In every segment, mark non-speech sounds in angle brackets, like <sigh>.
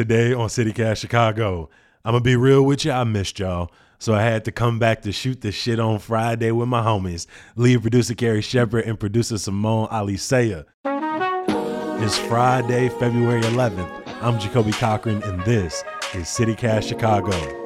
Today on CityCast Chicago, I'm gonna be real with you. I missed y'all, so I had to come back to shoot the shit on Friday with my homies, lead producer Carrie Shepard and producer Simone Alicea. It's Friday, February 11th. I'm Jacoby Cochran, and this is CityCast Chicago.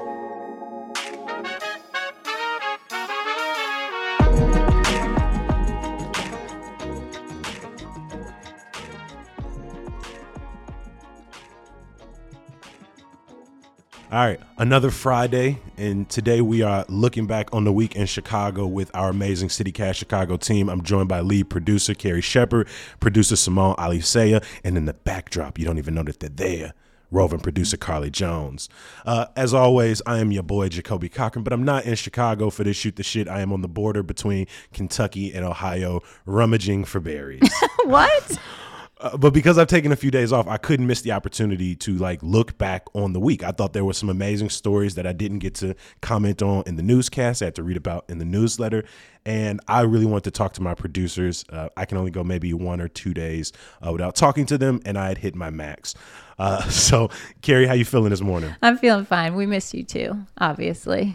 All right, another Friday, and today we are looking back on the week in Chicago with our amazing CityCast Chicago team. I'm joined by lead producer Carrie Shepard, producer Simone Alicea, and in the backdrop, you don't even know that they're there. Roving producer Carly Jones. Uh, as always, I am your boy Jacoby Cochran, but I'm not in Chicago for this shoot the shit. I am on the border between Kentucky and Ohio, rummaging for berries. <laughs> what? Uh, but because I've taken a few days off, I couldn't miss the opportunity to like look back on the week. I thought there were some amazing stories that I didn't get to comment on in the newscast. I had to read about in the newsletter, and I really want to talk to my producers. Uh, I can only go maybe one or two days uh, without talking to them, and I had hit my max. Uh, <laughs> so, Carrie, how you feeling this morning? I'm feeling fine. We miss you too, obviously.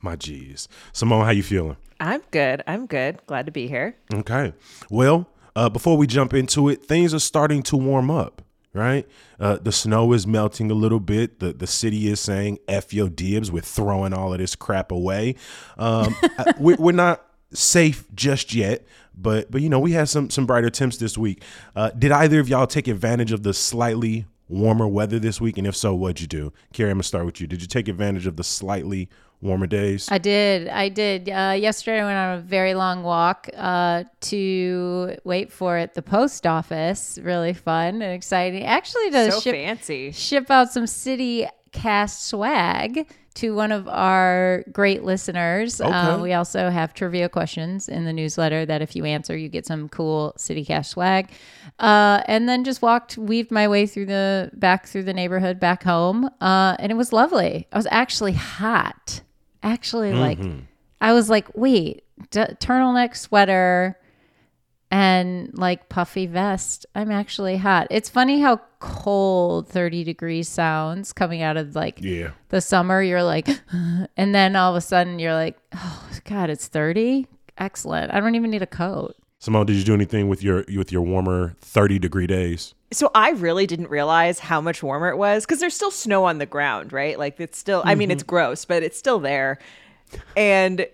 my geez, Simone, how you feeling? I'm good. I'm good. Glad to be here. Okay, well. Uh, before we jump into it, things are starting to warm up, right? Uh, the snow is melting a little bit. The the city is saying "f your dibs," we're throwing all of this crap away. Um, <laughs> we're, we're not safe just yet, but but you know we had some some brighter temps this week. Uh, did either of y'all take advantage of the slightly warmer weather this week? And if so, what'd you do? Carrie, I'm gonna start with you. Did you take advantage of the slightly warmer days? I did. I did. Uh, yesterday, I went on a very long walk uh, to wait for it. The post office, really fun and exciting. Actually, to So ship, fancy. ship out some city cast swag to one of our great listeners. Uh, we also have trivia questions in the newsletter that if you answer, you get some cool city cast swag. Uh, and then just walked, weaved my way through the back through the neighborhood back home. Uh, and it was lovely. I was actually hot. Actually, like, mm-hmm. I was like, wait, d- turtleneck sweater and like puffy vest. I'm actually hot. It's funny how cold 30 degrees sounds coming out of like Yeah. the summer. You're like, <laughs> and then all of a sudden you're like, oh God, it's 30. Excellent. I don't even need a coat. Simone, did you do anything with your with your warmer 30 degree days? So I really didn't realize how much warmer it was because there's still snow on the ground, right? Like it's still, I mean, it's gross, but it's still there. And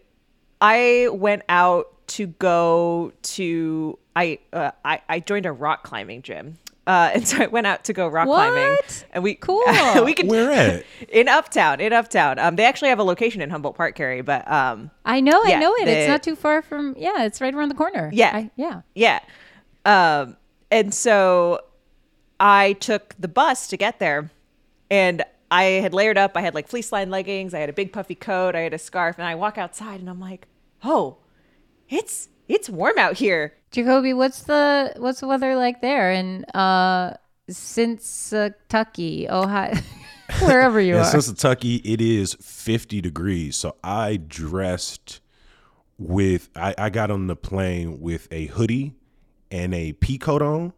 I went out to go to, I, uh, I, I joined a rock climbing gym. Uh, <laughs> and so I went out to go rock climbing, What? and we Cool. <laughs> we could Where at? <laughs> in Uptown, in Uptown. Um, they actually have a location in Humboldt Park, Carrie, but um, I know, I know it. it's not too far from, yeah, it's right around the corner. Yeah. I, yeah. Yeah. Um, and so I took the bus to get there and I had layered up. I had like fleece lined leggings. I had a big puffy coat. I had a scarf and I walk outside and I'm like, oh, it's, it's warm out here. Jacoby, what's the what's the weather like there in uh Kentucky, Ohio, <laughs> wherever you In are? Kentucky, it is 50 degrees. So I dressed with, I, I got on the plane with a hoodie and a pea coat on.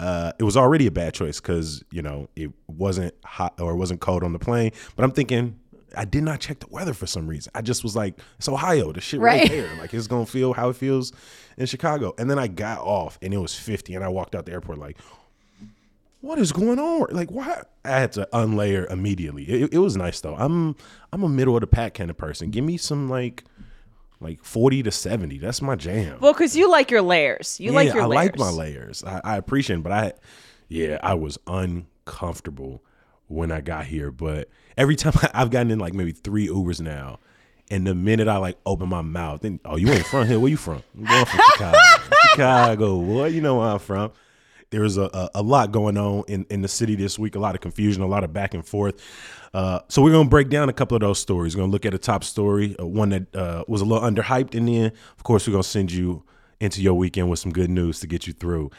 Uh, it was already a bad choice because, you know, it wasn't hot or it wasn't cold on the plane. But I'm thinking, I did not check the weather for some reason. I just was like, it's Ohio, the shit right, Right. there. Like, it's going to feel how it feels in Chicago. And then I got off and it was 50 and I walked out the airport like, what is going on? Like, why? I had to unlayer immediately. It, it was nice though. I'm I'm a middle of the pack kind of person. Give me some like like forty to seventy. That's my jam. Well, because you like your layers. You like your layers. I layers. like my layers. I, I appreciate, it, but I, yeah, I was uncomfortable when I got here. But every time I, <laughs> I've gotten in like maybe three Ubers now, and the minute I like open my mouth, then oh, you ain't from here? Where you from? I'm going from <laughs> Chicago. Chicago, boy. You know where I'm from. There was a, a, a lot going on in, in the city this week, a lot of confusion, a lot of back and forth. Uh, so we're going to break down a couple of those stories. We're going to look at a top story, uh, one that uh, was a little underhyped, and then, of course, we're going to send you into your weekend with some good news to get you through.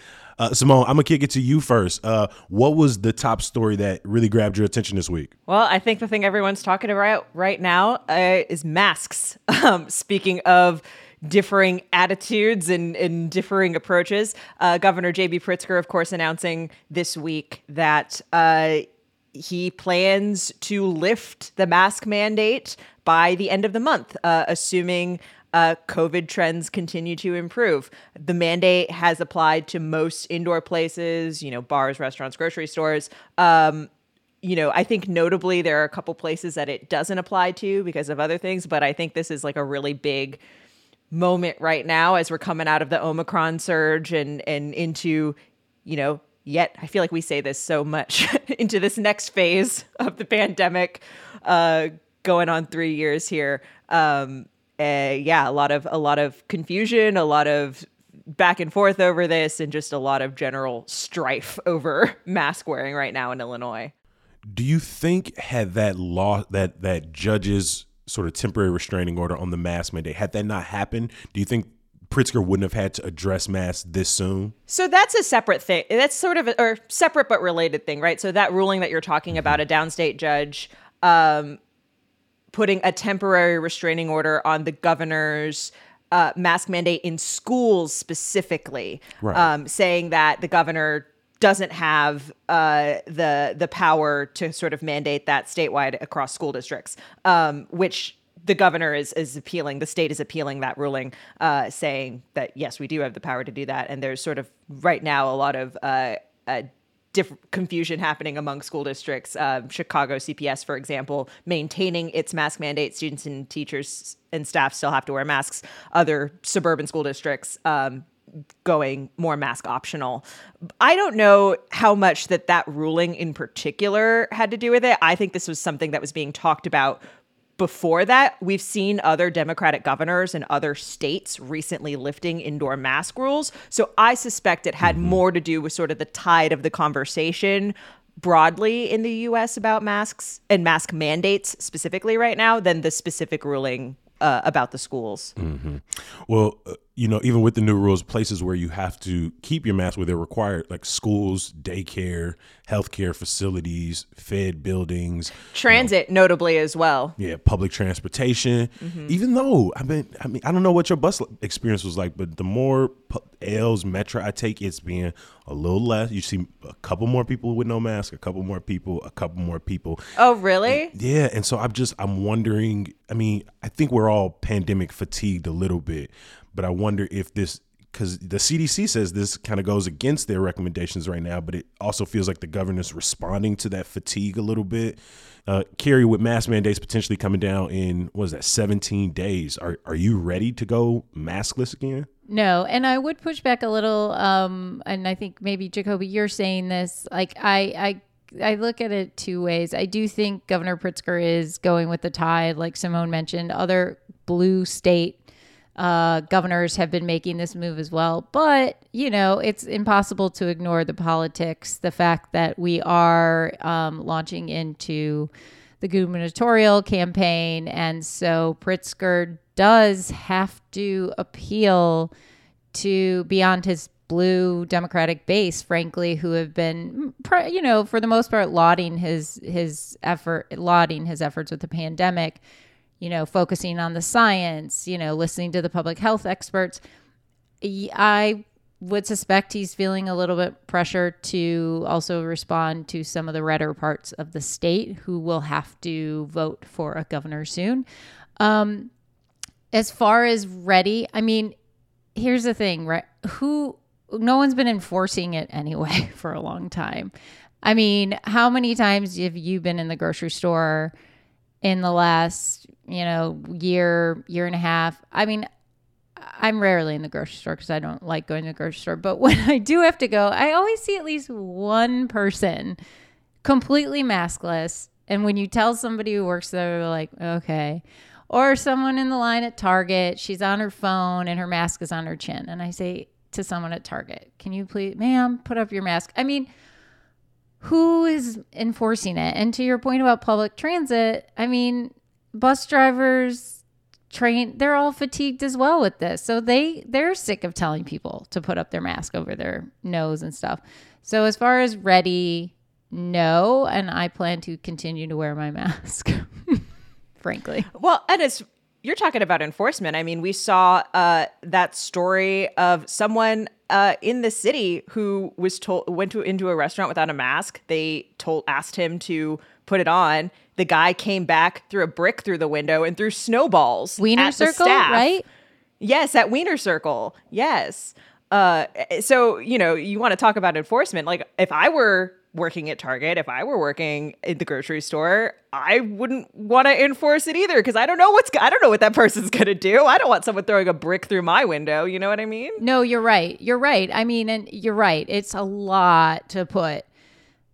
Uh, Simone, I'm gonna kick it to you first. Uh, what was the top story that really grabbed your attention this week? Well, I think the thing everyone's talking about right now uh, is masks. <laughs> Um, speaking of differing attitudes and, and differing approaches, uh, Governor J.B. Pritzker, of course, announcing this week that uh, he plans to lift the mask mandate by the end of the month, uh, assuming uh, COVID trends continue to improve. The mandate has applied to most indoor places, you know, bars, restaurants, grocery stores. Um, you know, I think notably there are a couple places that it doesn't apply to because of other things, but I think this is like a really big moment right now as we're coming out of the Omicron surge and and into, you know, yet I feel like we say this so much <laughs> into this next phase of the pandemic, uh, going on three years here. Um, uh, yeah, a lot of a lot of confusion, a lot of back and forth over this, and just a lot of general strife <laughs> over mask wearing right now in Illinois. Do you think had that law that that judge's sort of temporary restraining order on the mask mandate had that not happened, do you think Pritzker wouldn't have had to address masks this soon? So that's a separate thing. That's sort of a, or separate but related thing, right? So that ruling that you're talking about, a downstate judge um, putting a temporary restraining order on the governor's uh, mask mandate in schools specifically, Right. um, saying that the governor doesn't have uh, the the power to sort of mandate that statewide across school districts, um, which the governor is is appealing. The state is appealing that ruling, uh, saying that yes, we do have the power to do that. And there's sort of right now a lot of uh, different confusion happening among school districts. Um, Chicago CPS, for example, maintaining its mask mandate. Students and teachers and staff still have to wear masks. Other suburban school districts. Um, going more mask optional. I don't know how much that that ruling in particular had to do with it. I think this was something that was being talked about before that. We've seen other Democratic governors in other states recently lifting indoor mask rules. So I suspect it had more to do with sort of the tide of the conversation broadly in the US about masks and mask mandates specifically right now than the specific ruling uh, about the schools. Well, uh, you know, even with the new rules, places where you have to keep your mask where they're required, like schools, daycare, healthcare facilities, fed buildings, Transit, notably as well. yeah, public transportation. Mm-hmm. Even though I mean, I mean, I don't know what your bus experience was like, but the more pu- L's Metro I take, it's being a little less. You see a couple more people with no mask, a couple more people, a couple more people. Oh, really? Yeah, and so I'm just I'm wondering. I mean, I think we're all pandemic fatigued a little bit, but I wonder if this because the CDC says this kind of goes against their recommendations right now, but it also feels like the governor's responding to that fatigue a little bit. Uh, Carrie, with mask mandates potentially coming down in what is that 17 days, are are you ready to go maskless again? No, and I would push back a little. Um, and I think maybe Jacoby, you're saying this. Like I, I, I look at it two ways. I do think Governor Pritzker is going with the tide, like Simone mentioned. Other blue state uh, governors have been making this move as well. But, you know, it's impossible to ignore the politics, the fact that we are um, launching into the gubernatorial campaign. And so Pritzker does have to appeal to beyond his blue democratic base frankly who have been you know for the most part lauding his his effort lauding his efforts with the pandemic you know focusing on the science you know listening to the public health experts I would suspect he's feeling a little bit pressure to also respond to some of the redder parts of the state who will have to vote for a governor soon um as far as ready i mean here's the thing, right? Who no one's been enforcing it anyway <laughs> for a long time. I mean, how many times have you been in the grocery store in the last, you know, year, year and a half? I mean, I'm rarely in the grocery store because I don't like going to the grocery store. But <laughs> when I do have to go, I always see at least one person completely maskless. And when you tell somebody who works there, they're like, okay. Or someone in the line at Target, she's on her phone and her mask is on her chin. And I say to someone at Target, can you please, ma'am, put up your mask? I mean, who is enforcing it? And to your point about public transit, I mean, bus drivers, train, they're all fatigued as well with this. So they they're sick of telling people to put up their mask over their nose and stuff. So as far as ready, no, and I plan to continue to wear my <laughs> mask. frankly. Well, and as you're talking about enforcement. I mean, we saw uh, that story of someone uh, in the city who was told went to into a restaurant without a mask. They told asked him to put it on. The guy came back, threw a brick through the window, and threw snowballs. Wiener at the Circle, staff. right? Yes, at Wiener Circle. Yes. Uh, so you know, you want to talk about enforcement? Like, if I were working at Target, if I were working in the grocery store, I wouldn't want to enforce it either because I don't know what's I don't know what that <laughs> person's gonna do. I don't want someone throwing a brick through my window. You know what I mean? No, you're right. You're right. I mean, and you're right. It's a lot to put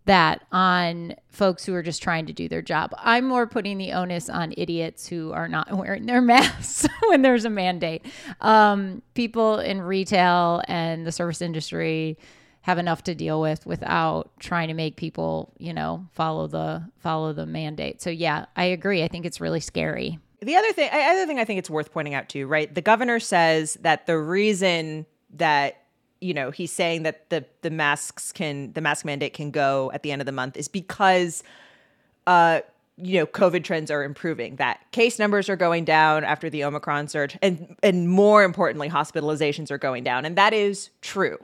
that on folks who are just trying to do their job. I'm more putting the onus on idiots who are not <laughs> wearing their masks <laughs> when there's a mandate. Um, people in retail and the service industry have enough to deal with without trying to make people, you know, follow the follow the mandate. So yeah, I agree. I think it's really scary. The other thing, other thing I think it's worth pointing out too, right? The governor says that the reason that you know he's saying that the the masks can the mask mandate can go at the end of the month is because uh you know covid trends are improving that case numbers are going down after the omicron surge and and more importantly hospitalizations are going down and that is true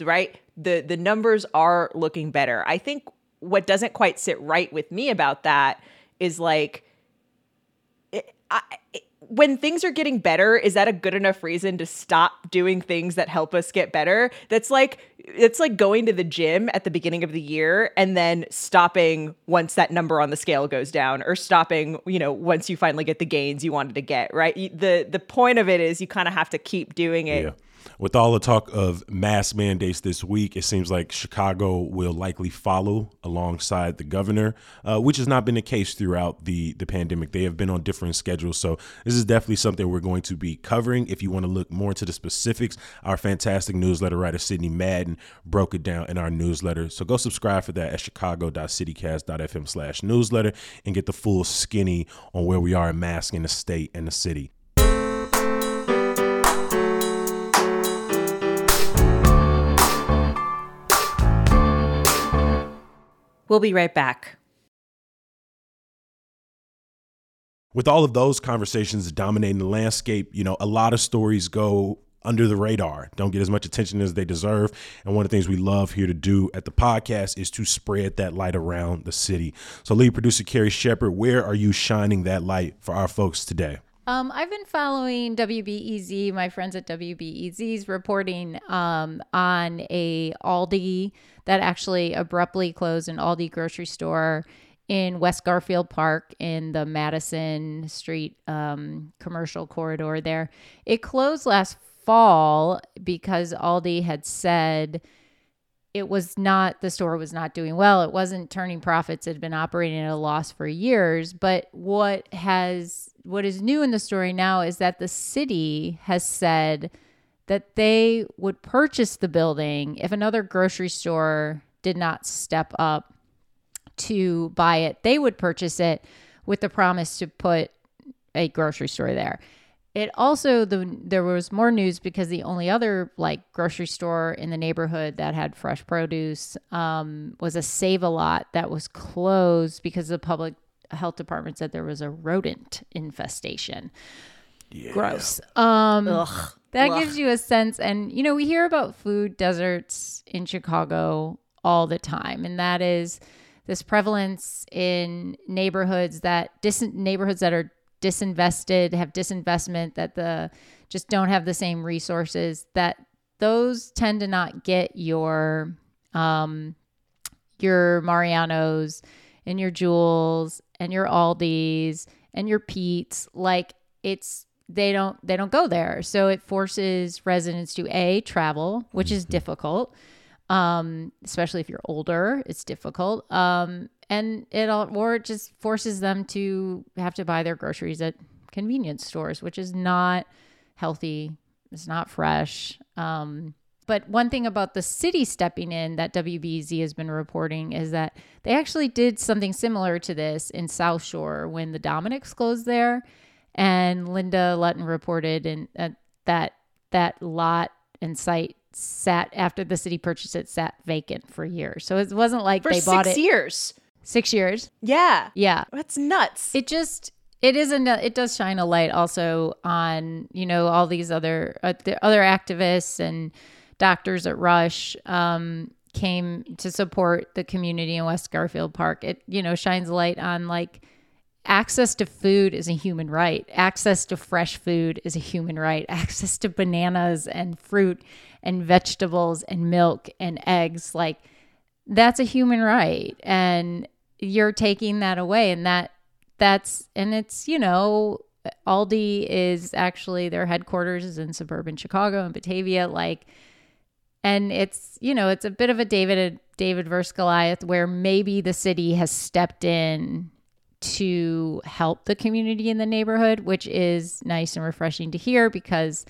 right the the numbers are looking better i think what doesn't quite sit right with me about that is like it, I, when things are getting better, is that a good enough reason to stop doing things that help us get better? That's like it's like going to the gym at the beginning of the year and then stopping once that number on the scale goes down or stopping, you know, once you finally get the gains you wanted to get, right? The the point of it is you kind of have to keep doing it. Yeah with all the talk of mass mandates this week, it seems like Chicago will likely follow alongside the governor, uh, which has not been the case throughout the, the pandemic. They have been on different schedules. So, this is definitely something we're going to be covering. If you want to look more into the specifics, our fantastic newsletter writer, Sydney Madden, broke it down in our newsletter. So, go subscribe for that at chicago.citycast.fm slash newsletter and get the full skinny on where we are in masking the state and the city. We'll be right back. With all of those conversations dominating the landscape, you know, a lot of stories go under the radar, don't get as much attention as they deserve. And one of the things we love here to do at the podcast is to spread that light around the city. So, lead producer Carrie Shepard, where are you shining that light for our folks today? Um, I've been following WBEZ, my friends at WBEZ's reporting um, on a Aldi that actually abruptly closed an Aldi grocery store in West Garfield Park in the Madison Street um, commercial corridor there. It closed last fall because Aldi had said it was not the store was not doing well. It wasn't turning profits. It had been operating at a loss for years. But what has what is new in the story now is that the city has said that they would purchase the building if another grocery store did not step up to buy it. They would purchase it with the promise to put a grocery store there. It also the there was more news because the only other like grocery store in the neighborhood that had fresh produce um, was a Save a Lot that was closed because the public health department said there was a rodent infestation. Yeah. Gross. Um, Ugh. that Ugh. gives you a sense. And, you know, we hear about food deserts in Chicago all the time. And that is this prevalence in neighborhoods that dis- neighborhoods that are disinvested, have disinvestment, that the just don't have the same resources, that those tend to not get your um your Mariano's and your Jewels and your Aldis and your Pete's. Like it's they don't they don't go there. So it forces residents to a travel, which is difficult. Um, especially if you're older, it's difficult. Um, and it all or it just forces them to have to buy their groceries at convenience stores, which is not healthy. It's not fresh. Um, but one thing about the city stepping in that WBEZ has been reporting is that they actually did something similar to this in South Shore when the Dominick's closed there. And Linda Lutton reported in, uh, that that lot and site sat after the city purchased it sat vacant for years. So it wasn't like For they bought six it years. six years. Yeah. Yeah, That's nuts. it just it isn't it does shine a light also on you know all these other uh, the other activists and doctors at rush um, came to support the community in west garfield park. It you know shines a light on like access to food is a human right. Access to fresh food is a human right. <laughs> Access to bananas and fruit and vegetables and milk and eggs like that's a human right. And you're taking that away and that that's and it's you know aldi is actually their headquarters is in suburban chicago and batavia like and it's you know it's a bit of a david david versus goliath where maybe the city has stepped in to help the community in the neighborhood which is nice and refreshing to hear because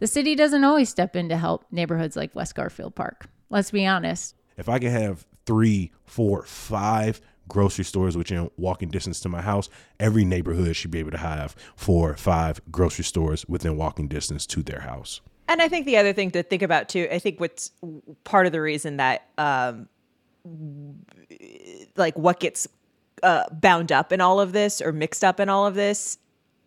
the city doesn't always step in to help neighborhoods like west garfield park let's be honest if i can have three four five grocery stores within walking distance to my house. Every neighborhood should be able to have four or five grocery stores within walking distance to their house. And I think the other thing to think about too, I think what's part of the reason that, um, like, what gets uh, bound up in all of this or mixed up in all of this,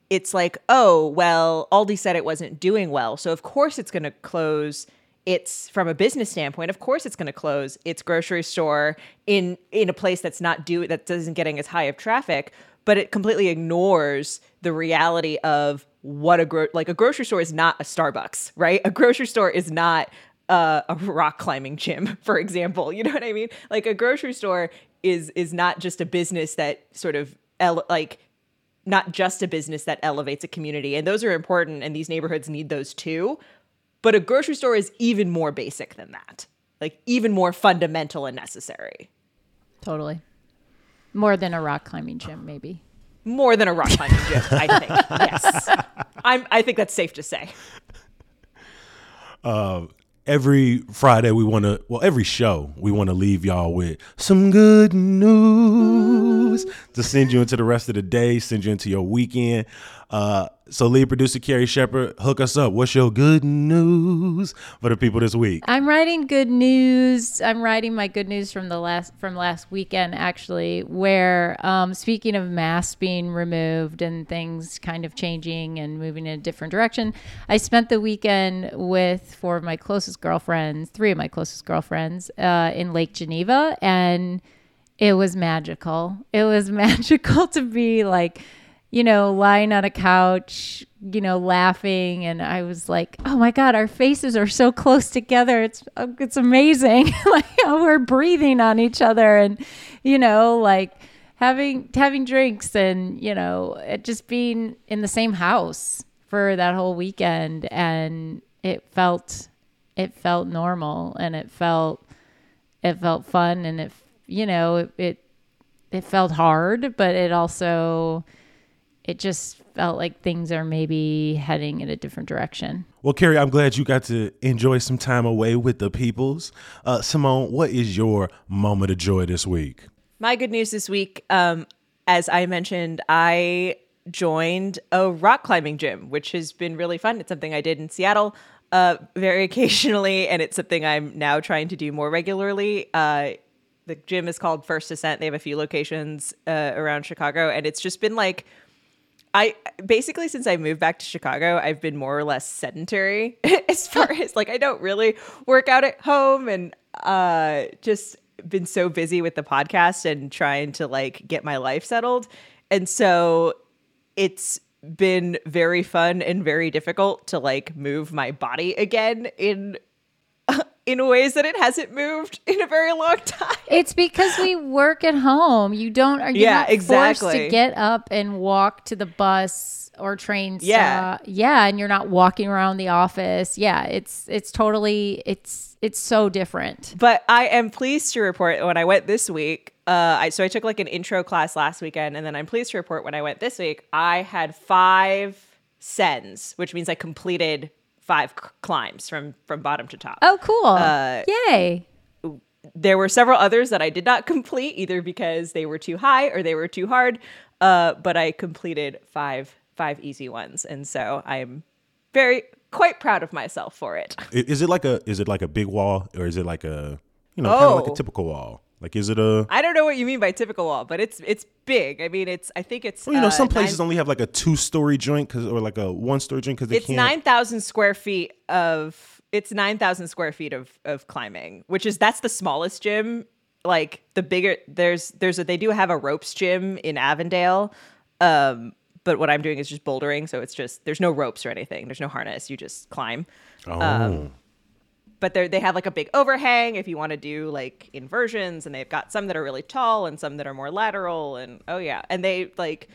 it's like, oh, well, Aldi said it wasn't doing well. So, of course, it's going to close it's from a business standpoint of course it's going to close its grocery store in in a place that's not do that doesn't getting as high of traffic but it completely ignores the reality of what a gro- like a grocery store is not a starbucks right a grocery store is not uh, a rock climbing gym <laughs> for example you know what i mean like a grocery store is is not just a business that sort of ele- like not just a business that elevates a community and those are important and these neighborhoods need those too but a grocery store is even more basic than that, like even more fundamental and necessary. Totally. More than a rock climbing gym, maybe. More than a rock climbing gym, I think. <laughs> Yes. I'm, I think that's safe to say. Uh, every Friday we want to, well, every show we want to leave y'all with some good news to send you into the rest of the day, send you into your weekend. Uh, so lead producer Carrie Shepard, hook us up. What's your good news for the people this week? I'm writing good news. I'm writing my good news from the last from last weekend actually, where um, speaking of masks being removed and things kind of changing and moving in a different direction, I spent the weekend with four of my closest girlfriends, three of my closest girlfriends, uh, in Lake Geneva, and it was magical. It was <laughs> magical to be like you know, lying on a couch, you know, laughing, and I was like, "Oh my god, our faces are so close together. It's uh, it's amazing. <laughs> like we're breathing on each other, and you know, like having having drinks, and you know, just being in the same house for that whole weekend, and it felt it felt normal, and it felt it felt fun, and it you know it, it, it felt hard, but it also it just felt like things are maybe heading in a different direction. Well, Carrie, I'm glad you got to enjoy some time away with the peoples. Uh, Simone, what is your moment of joy this week? My good news this week, um, as I mentioned, I joined a rock climbing gym, which has been really fun. It's something I did in Seattle uh, very <laughs> occasionally, and it's something I'm now trying to do more regularly. Uh, the gym is called First Ascent. They have a few locations uh, around Chicago, and it's just been like I basically since I moved back to Chicago, I've been more or less sedentary <laughs> as far <laughs> as like I don't really work out at home and uh just been so busy with the podcast and trying to like get my life settled. And so it's been very fun and very difficult to like move my body again in in ways that it hasn't moved in a very long time. It's because we work at home. You don't are you yeah, exactly. forced to get up and walk to the bus or train yeah. stop. Yeah, and you're not walking around the office. Yeah, it's it's totally it's it's so different. But I am pleased to report when I went this week, uh I so I took like an intro class last weekend and then I'm pleased to report when I went this week, I had 5 sends, which means I completed five climbs from from bottom to top. Oh, cool! Uh, Yay! There were several others that I did not <laughs> complete either because they were too high or they were too hard. Uh, but I completed five five easy ones, and so I'm very quite proud of myself for it. Is it like a is it like a big wall or is it like a you know oh. kind of like a typical wall? Like, is it a? I don't know what you mean by typical wall, but it's it's big. I mean, it's I think it's Well, you know, uh, some places nine, only have like a two-story joint, cause or like a one-story joint, because it's can't. nine thousand square feet of it's nine thousand square feet of of climbing, which is that's the smallest gym. Like the bigger there's there's a they do have a ropes gym in Avondale. Um, but what I'm doing is just bouldering, so it's just there's no ropes or anything. There's no harness. You just climb. Oh, um, but they they have like a big overhang if you want to do like inversions and they've got some that are really tall and some that are more lateral and oh yeah and they like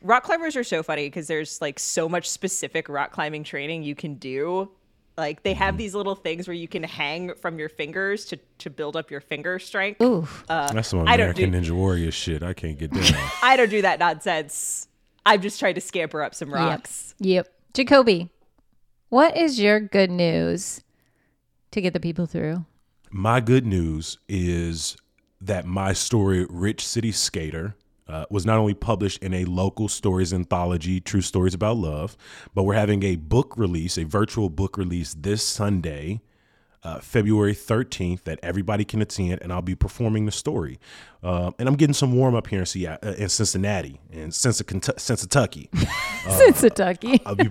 rock climbers are so funny because there's like so much specific rock climbing training you can do like they have these little things where you can hang from your fingers to to build up your finger strength Ooh. that's some uh, I don't American do- Ninja Warrior shit. I can't get <laughs> down. i don't do that nonsense i'm just trying to scamper up some rocks Yep. Yep. Jacoby, what is your good news to get the people through? My good news is that my story, Rich City Skater, uh, was not only published in a local stories anthology, True Stories About Love, but we're having a book release, a virtual book release this Sunday, uh, February 13th, that everybody can attend, and I'll be performing the story. Uh, and I'm getting some warm up here in, Seattle, uh, in Cincinnati and Cincinnati. Cincinnati. I'll be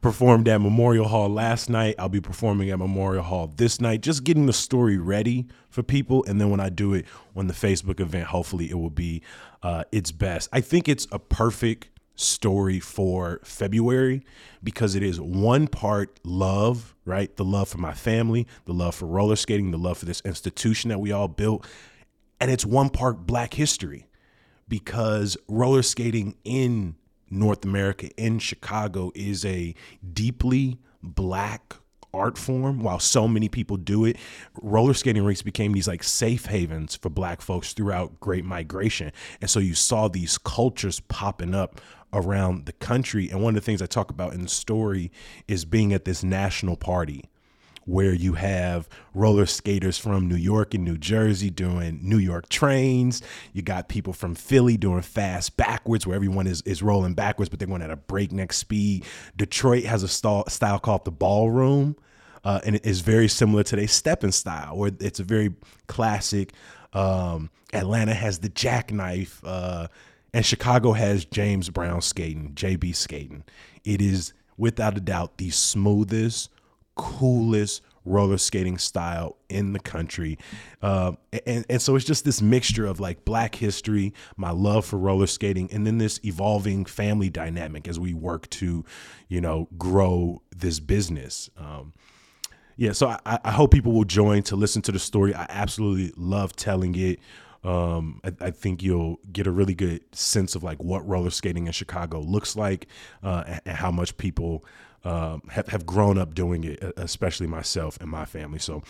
performed at Memorial Hall last night. I'll be performing at Memorial Hall this night, just getting the story ready for people. And then when I do it on the Facebook event, hopefully it will be uh, its best. I think it's a perfect story for February because it is one part love, right? The love for my family, the love for roller skating, the love for this institution that we all built. And it's one part black history because roller skating in North America, in Chicago, is a deeply black art form. While so many people do it, roller skating rinks became these like safe havens for black folks throughout Great Migration. And so you saw these cultures popping up around the country. And one of the things I talk about in the story is being at this national party where you have roller skaters from New York and New Jersey doing New York trains. You got people from Philly doing fast backwards, where everyone is, is rolling backwards, but they're going at a breakneck speed. Detroit has a style, style called the ballroom, uh, and it is very similar to their stepping style, where it's a very classic. Um, Atlanta has the jackknife, uh, and Chicago has James Brown skating, JB skating. It is without a doubt the smoothest, coolest roller skating style in the country. Um, and, and so it's just this mixture of like black history, my love for roller skating, and then this evolving family dynamic as we work to, you know, grow this business. Um, yeah, so I, I hope people will join to listen to the story. I absolutely love telling it. Um, I, I think you'll get a really good sense of like what roller skating in Chicago looks like, uh, and, and how much people um, have have grown up doing it, especially myself and my family. So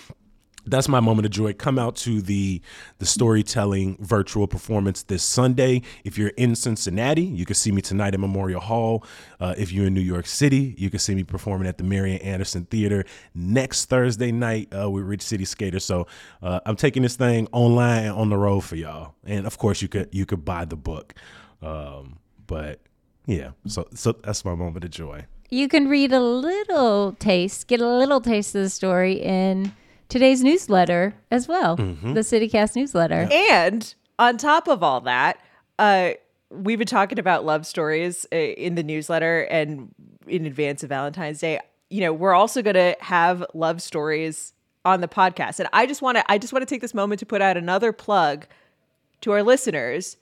that's my moment of joy. Come out to the the storytelling virtual performance this Sunday. If you're in Cincinnati, you can see me tonight at Memorial Hall. Uh, if you're in New York City, you can see me performing at the Marian Anderson Theater next Thursday night uh, with Rich City Skater. So uh, I'm taking this thing online and on the road for y'all. And of course, you could you could buy the book. Um, but yeah, so so that's my moment of joy. You can read a little taste, get a little taste of the story in today's newsletter as well, Mm-hmm. the CityCast newsletter. And on top of all that, uh, we've been talking about love stories uh, in the newsletter and in advance of Valentine's Day. You know, we're also going to have love stories on the podcast. And I just want to I just want to take this moment to put out another plug to our listeners.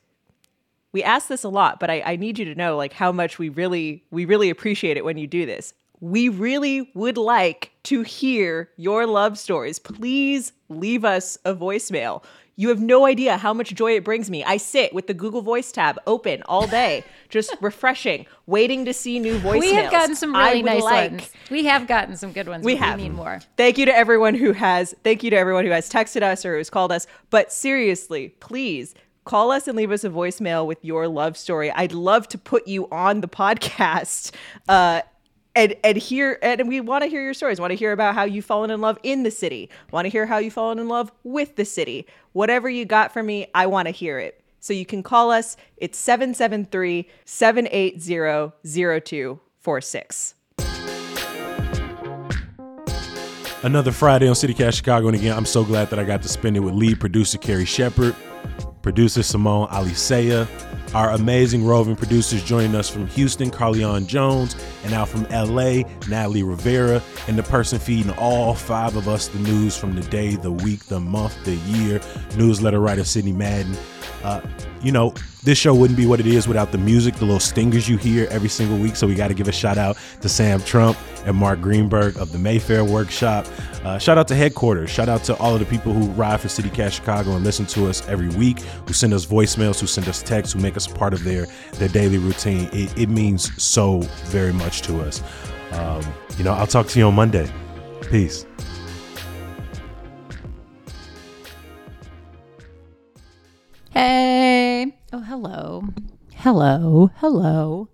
We ask this a lot, but I, I need you to know like how much we really we really appreciate it when you do this. We really would like to hear your love stories. Please leave us a voicemail. You have no idea how much joy it brings me. I sit with the Google Voice tab open all day, <laughs> just refreshing, waiting to see new voicemails. We have gotten some really nice like- ones. We have gotten some good ones. We have. We need more. Thank you to everyone who has thank you to everyone who has texted us or who's called us. But seriously, please call us and leave us a voicemail with your love story. I'd love to put you on the podcast. Uh and, and hear and we want to hear your stories. Want to hear about how you've fallen in love in the city. Want to hear how you've fallen in love with the city. Whatever you got for me, I want to hear it. So you can call us. It's 773 780 0246. Another Friday on CityCast Chicago, and again, I'm so glad that I got to spend it with lead producer Carrie Shepard, producer Simone Alicea. our amazing roving producers joining us from Houston, Carleon Jones, and out from LA, Natalie Rivera, and the person feeding all five of us the news from the day, the week, the month, the year, newsletter writer Sydney Madden. Uh, you know, this show wouldn't be what it is without the music, the little stingers you hear every single week. So we got to give a shout out to Sam Trump and Mark Greenberg of the Mayfair Workshop. Uh, shout out to headquarters. Shout out to all of the people who ride for CityCast Chicago and listen to us every week, who send us voicemails, who send us texts, who make us part of their their daily routine. It, it means so very much to us. Um, you know, I'll talk to you on Monday. Peace. Hey. Oh, hello. Hello. Hello.